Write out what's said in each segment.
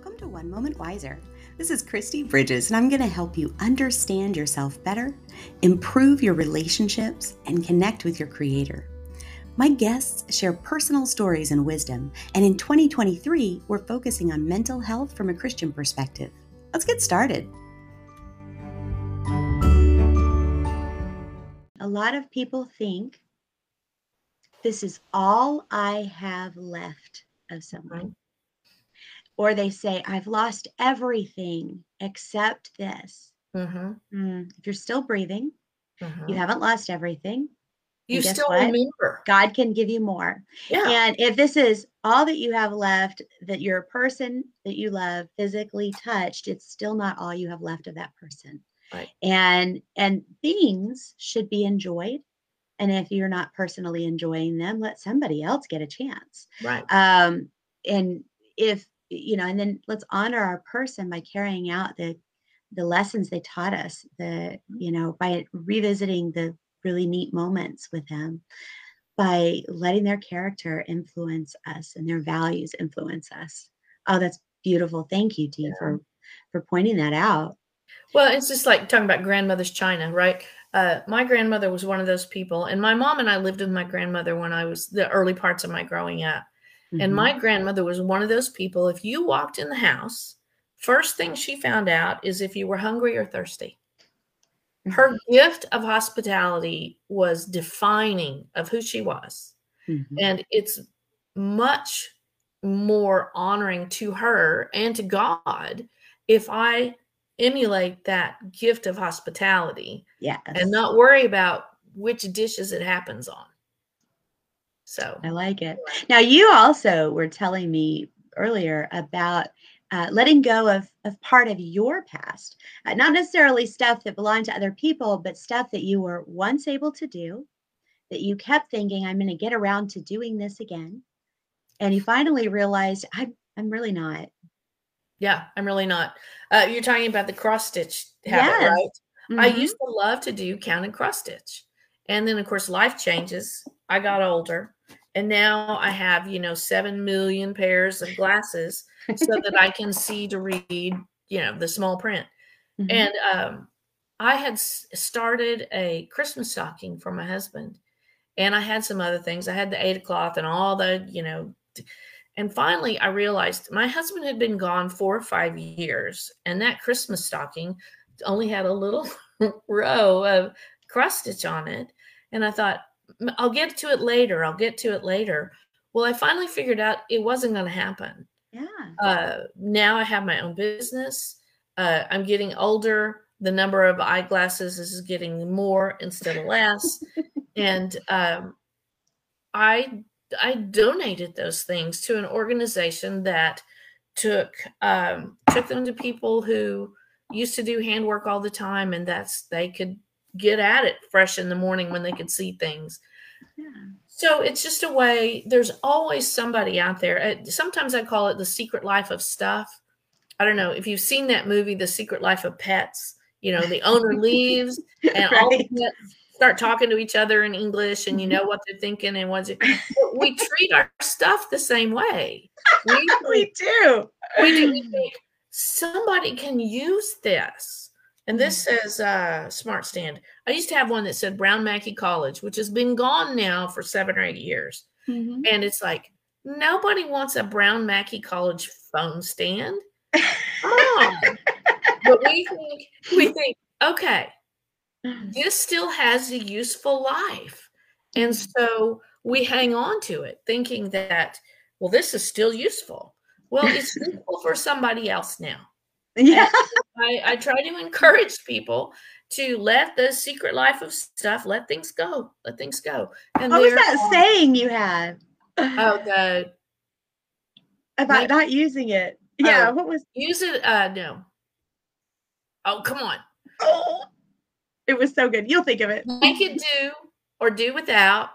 Welcome to One Moment Wiser. This is Kristi Bridges, and I'm going to help you understand yourself better, improve your relationships, and connect with your Creator. My guests share personal stories and wisdom, and in 2023, we're focusing on mental health from a Christian perspective. Let's get started. A lot of people think this is all I have left of someone. Or they say, I've lost everything except this. Mm-hmm. Mm, if you're still breathing, Mhm. you haven't lost everything. You still what? remember. God can give you more. Yeah. And if this is all that you have left, that your person that you love physically touched, it's still not all you have left of that person. Right. And and things should be enjoyed. And if you're not personally enjoying them, let somebody else get a chance. Right. Um, and if you know, and then let's honor our person by carrying out the the lessons they taught us, the you know, by revisiting the really neat moments with them, by letting their character influence us and their values influence us. Oh, that's beautiful. Thank you, Dee, Yeah. for for pointing that out. Well, it's just like talking about grandmother's china, right? Uh, my grandmother was one of those people, and my mom and I lived with my grandmother when I was the early parts of my growing up. And my grandmother was one of those people. If you walked in the house, first thing she found out is if you were hungry or thirsty. Her gift of hospitality was defining of who she was. Mhm. And it's much more honoring to her and to God if I emulate that gift of hospitality yes. and not worry about which dishes it happens on. So, I like it. Now, you also were telling me earlier about uh, letting go of, of part of your past, uh, not necessarily stuff that belonged to other people, but stuff that you were once able to do, that you kept thinking, I'm going to get around to doing this again. And you finally realized, I'm, I'm really not. yeah, I'm really not. Uh, you're talking about the cross stitch habit, Yes. right? I Mhm. used to love to do counted cross stitch. And then, of course, life changes. I got older. And now I have, you know, 7 million pairs of glasses so that I can see to read, you know, the small print. Mhm. And um, I had started a Christmas stocking for my husband. And I had some other things. I had the Aida cloth and all the, you know, and finally I realized my husband had been gone four or five years. And that Christmas stocking only had a little row of cross stitch on it. And I thought, "M- I'll get to it later. I'll get to it later. Well, I finally figured out it wasn't going to happen yeah. uh, now I have my own business. Uh, I'm getting older. The number of eyeglasses is getting more instead of less, and um, I I donated those things to an organization that took um, took them to people who used to do handwork all the time, and that's they could get at it fresh in the morning when they could see things. Yeah. So it's just a way, there's always somebody out there. Uh, Sometimes I call it the secret life of stuff. I don't know if you've seen that movie, The Secret Life of Pets. You know, the owner leaves and all the pets start talking to each other in English and you know what they're thinking and what's it. We treat our stuff the same way. We, we do. we do think somebody can use this. And this says uh, Smart Stand. I used to have one that said Brown Mackie College, which has been gone now for seven or eight years. Mhm. And it's like, nobody wants a Brown Mackie College phone stand. On. but we think, we think, okay, this still has a useful life. And so we hang on to it thinking that, well, this is still useful. Well, it's useful for somebody else now. Yeah. I, I try to encourage people to let the secret life of stuff, let things go, let things go. And What was that saying you had Oh, the about Make- not using it? Yeah. Oh. What was? use it. Uh, no. Oh, come on. Oh, it was so good. You'll think of it. Make it do or do without.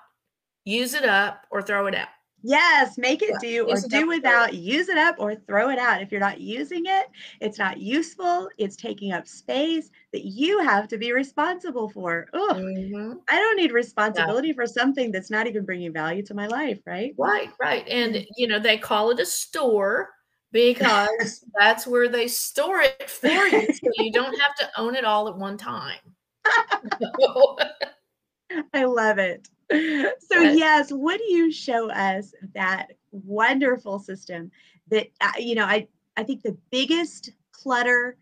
Use it up or throw it out. Yes, make it Yeah, do or use it up do without, use it up or throw it out. If you're not using it, it's not useful, it's taking up space that you have to be responsible for. Oh, Mhm. I don't need responsibility for something that's not even bringing value to my life, right? Right, right. And, you know, they call it a store because that's where they store it for you so you don't have to own it all at one time. I love it. So, yes, would you show us that wonderful system that, uh, you know, I, I think the biggest clutter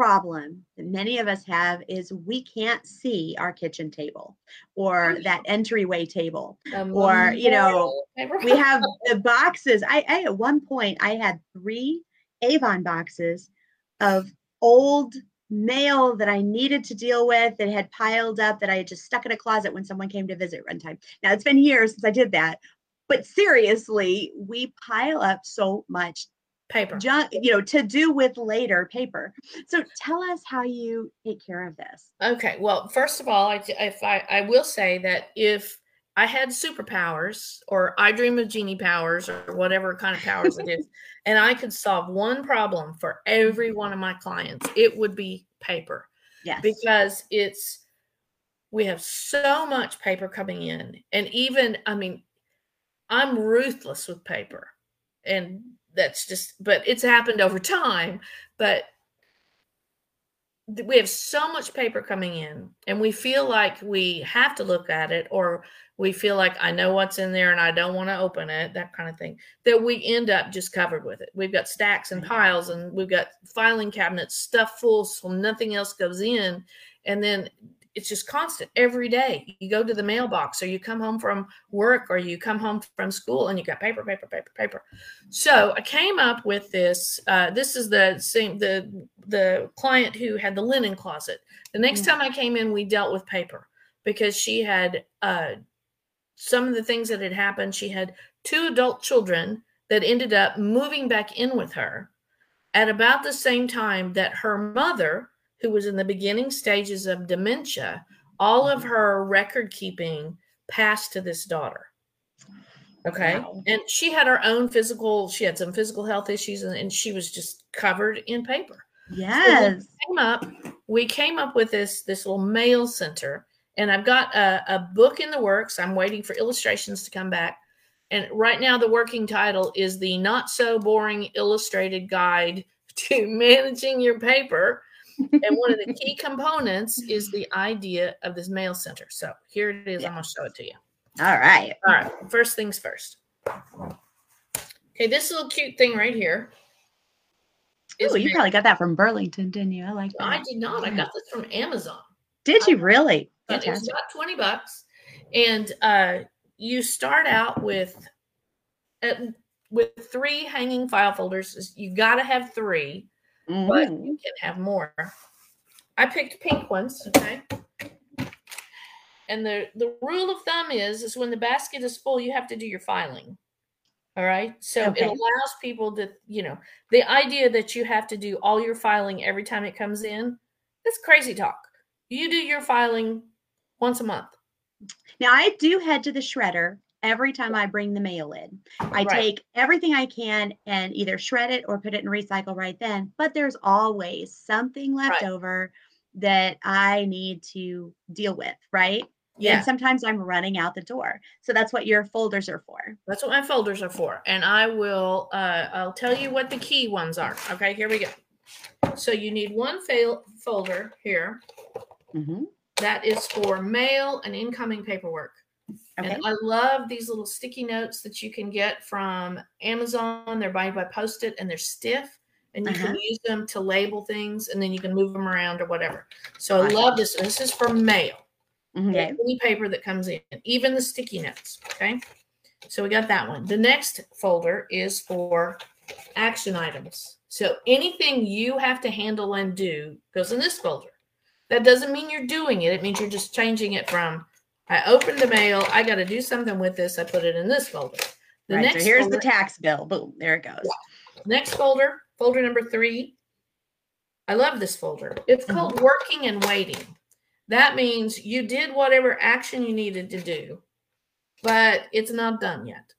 problem that many of us have is we can't see our kitchen table or that entryway table Um, or you know we have the boxes. I, I at one point i had three avon boxes of old mail that i needed to deal with that had piled up that i had just stuck in a closet when someone came to visit one time now it's been years since i did that but seriously we pile up so much paper. junk you know to do with later paper so tell us how you take care of this Okay. Well, first of all, I, if I, I will say that if I had superpowers or I dream of Jeannie powers or whatever kind of powers it is, and I could solve one problem for every mm-hmm. one of my clients, it would be paper. Yes. Because it's we have so much paper coming in and even i mean i'm ruthless with paper and that's just but it's happened over time but we have so much paper coming in and we feel like we have to look at it or we feel like i know what's in there and i don't want to open it that kind of thing that we end up just covered with it. We've got stacks and piles and we've got filing cabinets stuffed full so nothing else goes in and then it's just constant every day. You go to the mailbox or you come home from work or you come home from school and you got paper paper paper paper. So i came up with this uh, this is the same the the client who had the linen closet. The next Mm. time i came in we dealt with paper because she had uh, some of the things that had happened she had two adult children that ended up moving back in with her at about the same time that her mother who was in the beginning stages of dementia, all of her record keeping passed to this daughter. Okay. Wow. And she had her own physical, she had some physical health issues and, and she was just covered in paper. yes Came up, we came up with this this little mail center, and I've got a, a book in the works. I'm waiting for illustrations to come back. And right now, the working title is the Not So Boring Illustrated Guide to Managing Your Paper and one of the key components is the idea of this mail center. So here it is. I'm going to show it to you. all right All right. First things first. Okay, this little cute thing right here. Ooh, you probably got that from burlington didn't you i like that I did not. I got this from Amazon. did you really But it was about 20 bucks. And uh, you start out with uh, with three hanging file folders. You got to have three. but Mhm. you can have more. I picked pink ones, okay? And the the rule of thumb is is when the basket is full, you have to do your filing. All right? So Okay. it allows people to, you know, the idea that you have to do all your filing every time it comes in, that's crazy talk. You do your filing once a month. Now I do head to the shredder every time I bring the mail in. I Right. take everything I can and either shred it or put it in recycle right then. But there's always something left Right. over that I need to deal with, right? Yeah. And sometimes I'm running out the door. So that's what your folders are for. That's what my folders are for. And I will uh I'll tell you what the key ones are. Okay, here we go. So you need one fail folder here Mhm. That is for mail and incoming paperwork. Okay. And I love these little sticky notes that you can get from Amazon. They're by by post-it and they're stiff. And you Uh-huh. can use them to label things and then you can move them around or whatever. So I love this. This is for mail Mhm. Okay. any paper that comes in, even the sticky notes. Okay. So we got that one. The next folder is for action items. So anything you have to handle and do goes in this folder. That doesn't mean you're doing it. It means you're just changing it from I opened the mail, I got to do something with this, I put it in this folder. The Right. next So here's folder, the tax bill. Boom. There it goes. next folder, folder number three. I love this folder. It's Mm-hmm. called working and waiting. That means you did whatever action you needed to do, but it's not done yet.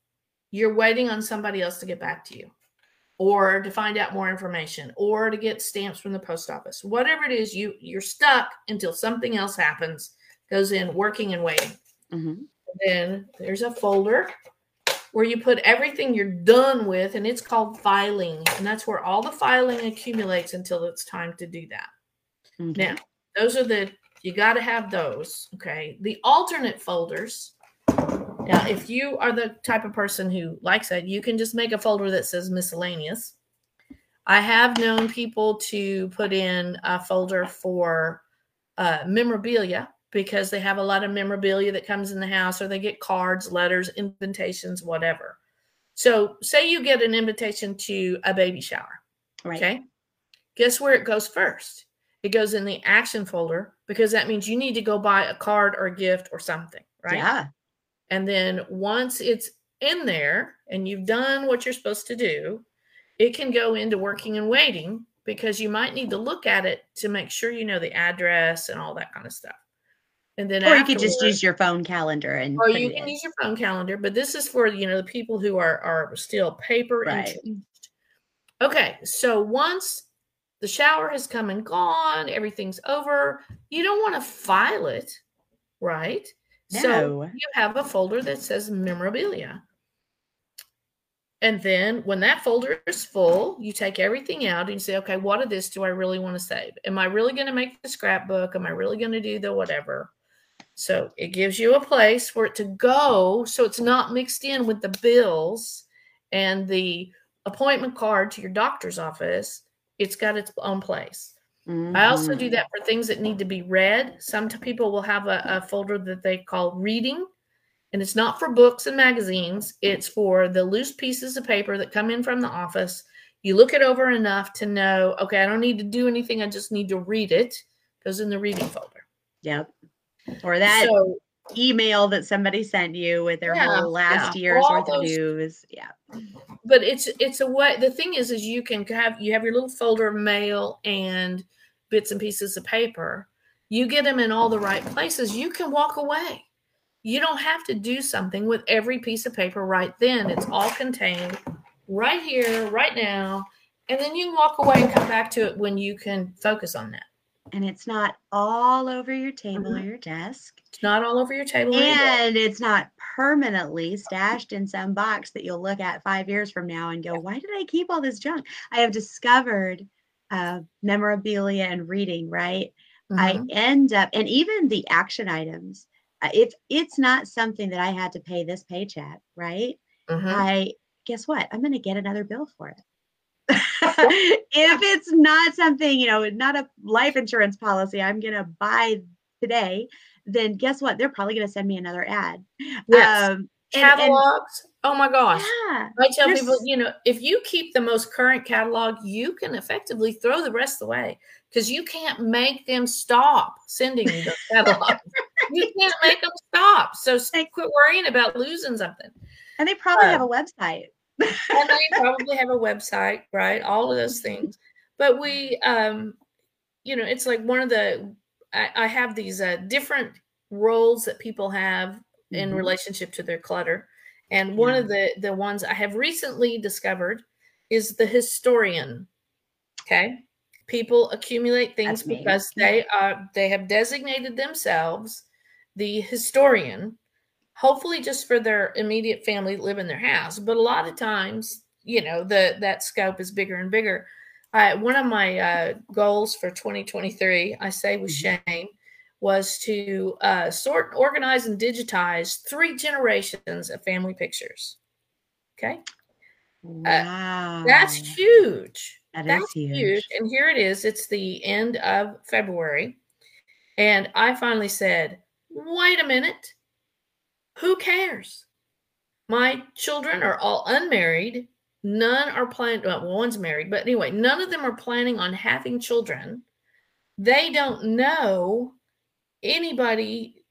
You're waiting on somebody else to get back to you or to find out more information or to get stamps from the post office. Whatever it is, you you're stuck until something else happens. Goes in working and waiting. Mhm. Then there's a folder where you put everything you're done with, and it's called filing. And that's where all the filing accumulates until it's time to do that. Okay. Now, those are the, you got to have those. Okay. The alternate folders. Now, if you are the type of person who likes that, you can just make a folder that says miscellaneous. I have known people to put in a folder for uh, memorabilia because they have a lot of memorabilia that comes in the house or they get cards, letters, invitations, whatever. So, say you get an invitation to a baby shower. Right. Okay. Guess where it goes first? It goes in the action folder because that means you need to go buy a card or a gift or something, right? Yeah. And then once it's in there and you've done what you're supposed to do, it can go into working and waiting because you might need to look at it to make sure you know the address and all that kind of stuff. And then Or you could just use your phone calendar and or you can in. use your phone calendar, but this is for you know the people who are are still paper Right. entrenched. Okay, so once the shower has come and gone, everything's over. You don't want to file it, right? So you have a folder that says memorabilia. And then when that folder is full, you take everything out and you say, okay, what of this do I really want to save? Am I really going to make the scrapbook? Am I really going to do the whatever? So it gives you a place for it to go so it's not mixed in with the bills and the appointment card to your doctor's office. It's got its own place. I also do Mhm. that for things that need to be read. Some people will have a, a folder that they call reading, and it's not for books and magazines. It's for the loose pieces of paper that come in from the office. You look it over enough to know, okay, I don't need to do anything. I just need to read it. Goes in the reading folder. Yep. Or that so email that somebody sent you with their Yeah, whole last yeah. year's worth of news. Yeah. but it's it's a way the thing is is you can have you have your little folder of mail and bits and pieces of paper you get them in all the right places you can walk away you don't have to do something with every piece of paper right then it's all contained right here right now and then you can walk away and come back to it when you can focus on that And it's not all over your table or Mhm. your desk. it's not all over your table or. And it's not permanently stashed in some box that you'll look at five years from now and go, why did I keep all this junk? I have discovered uh, memorabilia and reading, right? I Mhm. end up, and even the action items, uh, if it's not something that I had to pay this paycheck, right? Mhm. I guess what? I'm going to get another bill for it. if it's not something, you know, not a life insurance policy I'm going to buy today, then guess what? They're probably going to send me another ad. Yes. Um, catalogs oh my gosh yeah, I tell There's- people, you know, if you keep the most current catalog, you can effectively throw the rest away because you can't make them stop sending you those catalogs. you can't make them stop. So quit worrying about losing something. and they probably uh, have a website. And they probably have a website, right? All of those things. But we, um, you know, it's like one of the, I, I have these uh, different roles that people have in Mhm. relationship to their clutter. And one of the the ones I have recently discovered is the historian. Okay. People accumulate things That's me. because they are they have designated themselves the historian, hopefully just for their immediate family live in their house. But a lot of times, you know, the that scope is bigger and bigger. I, one of my uh, goals for 2023, I say with shame, was to uh, sort, organize, and digitize three generations of family pictures. Okay, Wow. that's huge. That is That's huge. And here it is. It's the end of February. And I finally said, wait a minute. Who cares? My children are all unmarried. None are planning, well, one's married, but anyway, none of them are planning on having children. They don't know anybody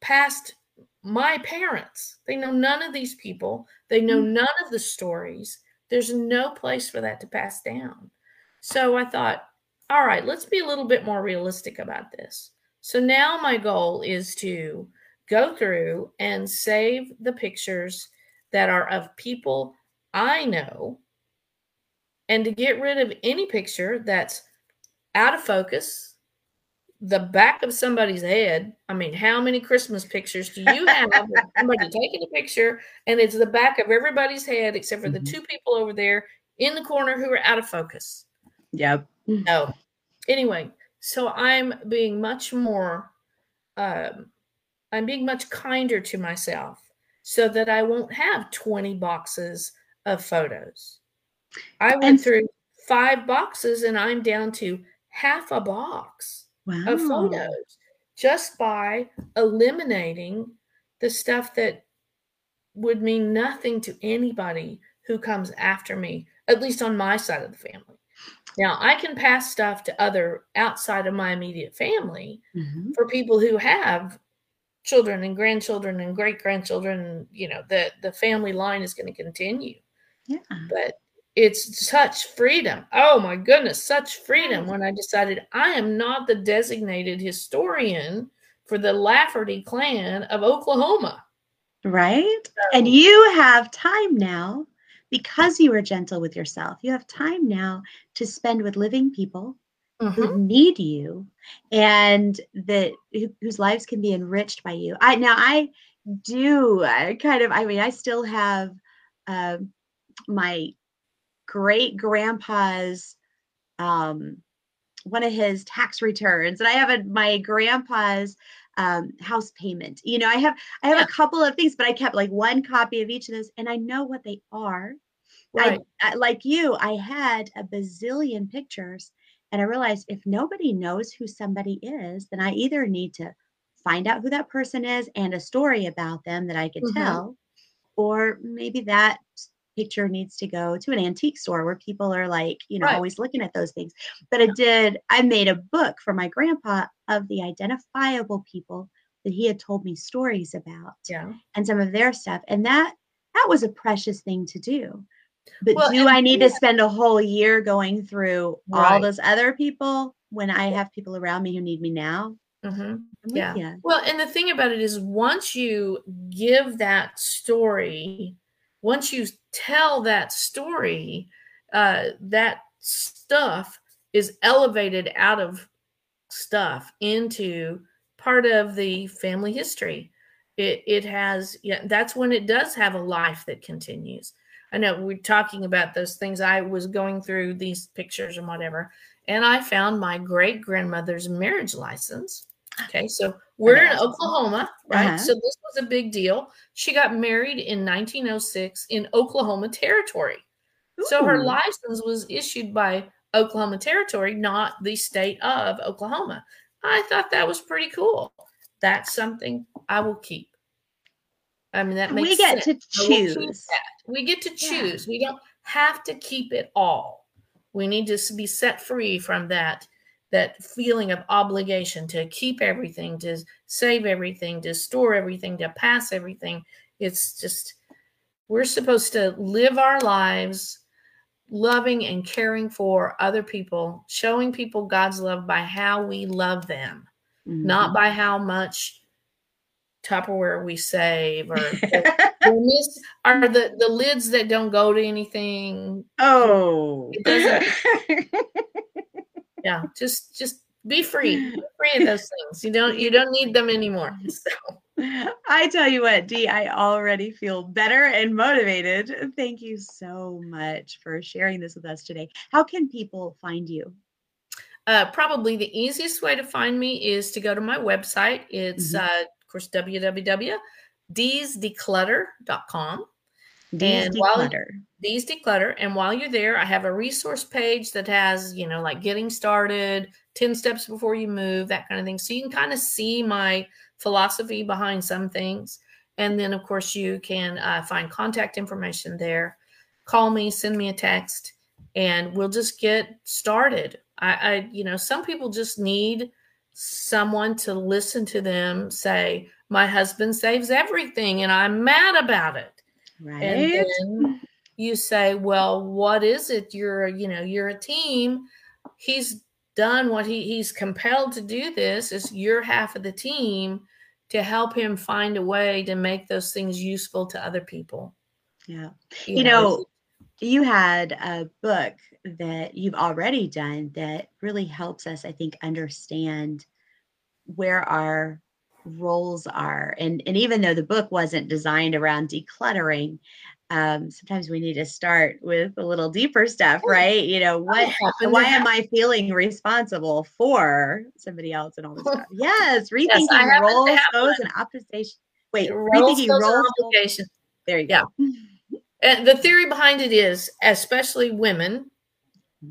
past my parents. They know none of these people. They know Mm. none of the stories. There's no place for that to pass down. So I thought, all right, let's be a little bit more realistic about this. So now my goal is to go through and save the pictures that are of people I know and to get rid of any picture that's out of focus, the back of somebody's head. I mean, how many Christmas pictures do you have of somebody taking a picture and it's the back of everybody's head except for the Mhm. two people over there in the corner who are out of focus? Yep. No. Anyway, so I'm being much more, um, I'm being much kinder to myself so that I won't have 20 boxes of photos. I went And- through five boxes and I'm down to half a box Wow. of photos just by eliminating the stuff that would mean nothing to anybody who comes after me, at least on my side of the family. Now, I can pass stuff to other outside of my immediate family Mhm. for people who have children and grandchildren and great grandchildren, you know, the the family line is going to continue Yeah. but it's such freedom. Oh my goodness, such freedom when I decided I am not the designated historian for the Lafferty clan of Oklahoma. Right? And you have time now because you were gentle with yourself. You have time now to spend with living people who need you and that who- whose lives can be enriched by you. I now I do I kind of I mean I still have um my great grandpa's um one of his tax returns and I have a, my grandpa's um house payment. You know, I have I have Yeah. a couple of things but I kept like one copy of each of those and I know what they are. Right. I, I like you, I had a bazillion pictures and I realized if nobody knows who somebody is, then I either need to find out who that person is and a story about them that I could Mhm. tell, or maybe that picture needs to go to an antique store where people are like, you know, Right. always looking at those things. But I did, I made a book for my grandpa of the identifiable people that he had told me stories about yeah. and some of their stuff. And that that was a precious thing to do. But Well, do I need to spend a whole year going through all those other people when I have people around me who need me now? Mhm. I'm Yeah. Well, and the thing about it is, once you give that story, once you tell that story, uh, that stuff is elevated out of stuff into part of the family history. It it has yeah. That's when it does have a life that continues. I know we're talking about those things. I was going through these pictures and whatever, and I found my great grandmother's marriage license. Okay, so we're in. Oklahoma, right? Uh-huh. So this was a big deal. She got married in 1906 in Oklahoma Territory. So her license was issued by Oklahoma Territory, not the state of Oklahoma. I thought that was pretty cool. That's something I will keep. I mean, that makes we get sense. to I will keep choose. We get to Yeah. choose. We don't have to keep it all. We need to be set free from that that feeling of obligation to keep everything, to save everything, to store everything, to pass everything. It's just we're supposed to live our lives loving and caring for other people, showing people God's love by how we love them, not Mhm. by how much Tupperware we save or miss- are the the lids that don't go to anything. oh. It doesn't- Yeah, just just be free, be free of those things. You don't you don't need them anymore. So I tell you what, Dee, I already feel better and motivated. Thank you so much for sharing this with us today. How can people find you? uh, probably the easiest way to find me is to go to my website. It's Mhm. uh, of course www.deesdeclutter.com. Dee's And while- Declutter. Dee's Declutter. And while you're there, I have a resource page that has, you know, like getting started, 10 steps before you move, that kind of thing. So you can kind of see my philosophy behind some things. And then, of course, you can uh, find contact information there. Call me, send me a text, and we'll just get started. I, I you know, some people just need someone to listen to them say, My husband saves everything, and I'm mad about it Right. and then you say well what is it you're you know you're a team he's done what he he's compelled to do this is you're half of the team to help him find a way to make those things useful to other people yeah. You know, you had a book that you've already done that really helps us, I think, understand where our roles are. And, and even though the book wasn't designed around decluttering, um, sometimes we need to start with a little deeper stuff, right? You know, what, why am I feeling responsible for somebody else and all this stuff? Yes, rethinking yes, roles, goals, and optimization. Wait, roles, rethinking roles, obligations. There you go. Yeah. and the theory behind it is, especially women,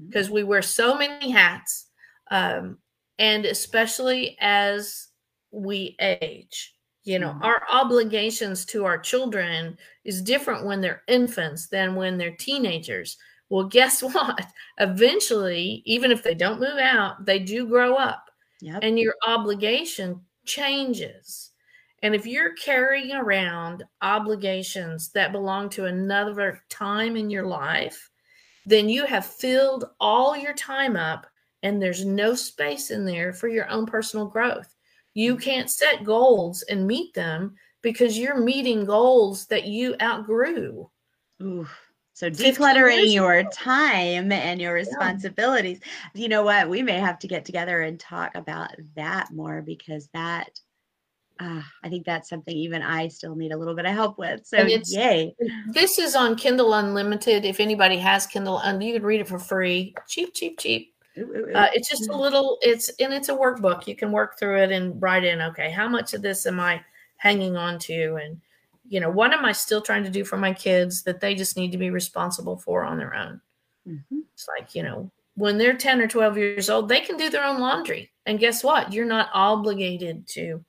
because mm-hmm. we wear so many hats, um, and especially as we age, you know, mm-hmm. our obligations to our children is different when they're infants than when they're teenagers. Well, guess what? Eventually, even if they don't move out, they do grow up. Yep. And your obligation changes. And if you're carrying around obligations that belong to another time in your life, then you have filled all your time up and there's no space in there for your own personal growth. You can't set goals and meet them because you're meeting goals that you outgrew. Ooh. So decluttering your time and your responsibilities. Yeah. You know what? We may have to get together and talk about that more because that uh, I think that's something even I still need a little bit of help with. So yay. This is on Kindle Unlimited. If anybody has Kindle, you can read it for free. Cheap, cheap, cheap. Uh, it's just a little, it's, and it's a workbook. You can work through it and write in, okay, how much of this am I hanging on to? And, you know, what am I still trying to do for my kids that they just need to be responsible for on their own? Mm-hmm. It's like, you know, when they're 10 or 12 years old, they can do their own laundry. And guess what? You're not obligated to,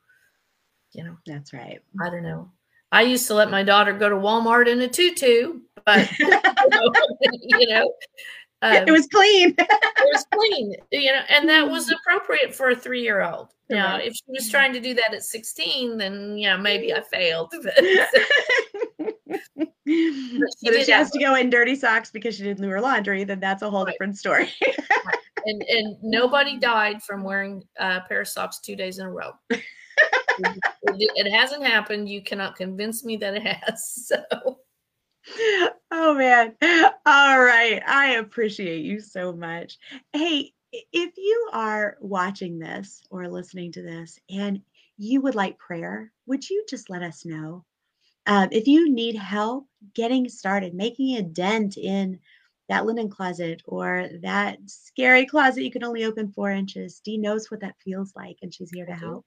you know. That's right. I don't know. I used to let my daughter go to Walmart in a tutu, but, you know, you know um, it was clean. it was clean, you know, and that was appropriate for a three year old. Now, if she was trying to do that at 16, then yeah, maybe I failed. but if she has to go in dirty socks because she didn't do her laundry, then that's a whole right. different story. and and nobody died from wearing a pair of socks two days in a row. it, it hasn't happened. You cannot convince me that it has. So oh man. All right. I appreciate you so much. Hey, if you are watching this or listening to this and you would like prayer, would you just let us know? Um, if you need help getting started, making a dent in that linen closet or that scary closet you can only open four inches, Dee knows what that feels like and she's here to help.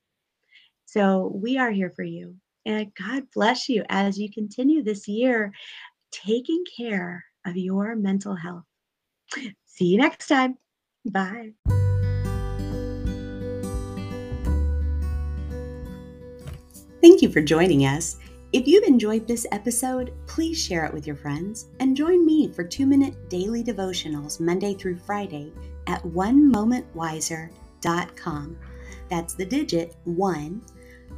So we are here for you. And God bless you as you continue this year taking care of your mental health. See you next time. Bye. Thank you for joining us. If you've enjoyed this episode, please share it with your friends and join me for two minute daily devotionals Monday through Friday at onemomentwiser.com. That's the digit one,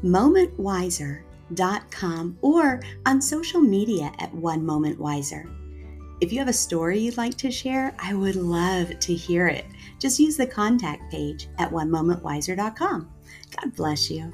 momentwiser.com or on social media at One Moment Wiser. If you have a story you'd like to share, I would love to hear it. Just use the contact page at onemomentwiser.com. God bless you.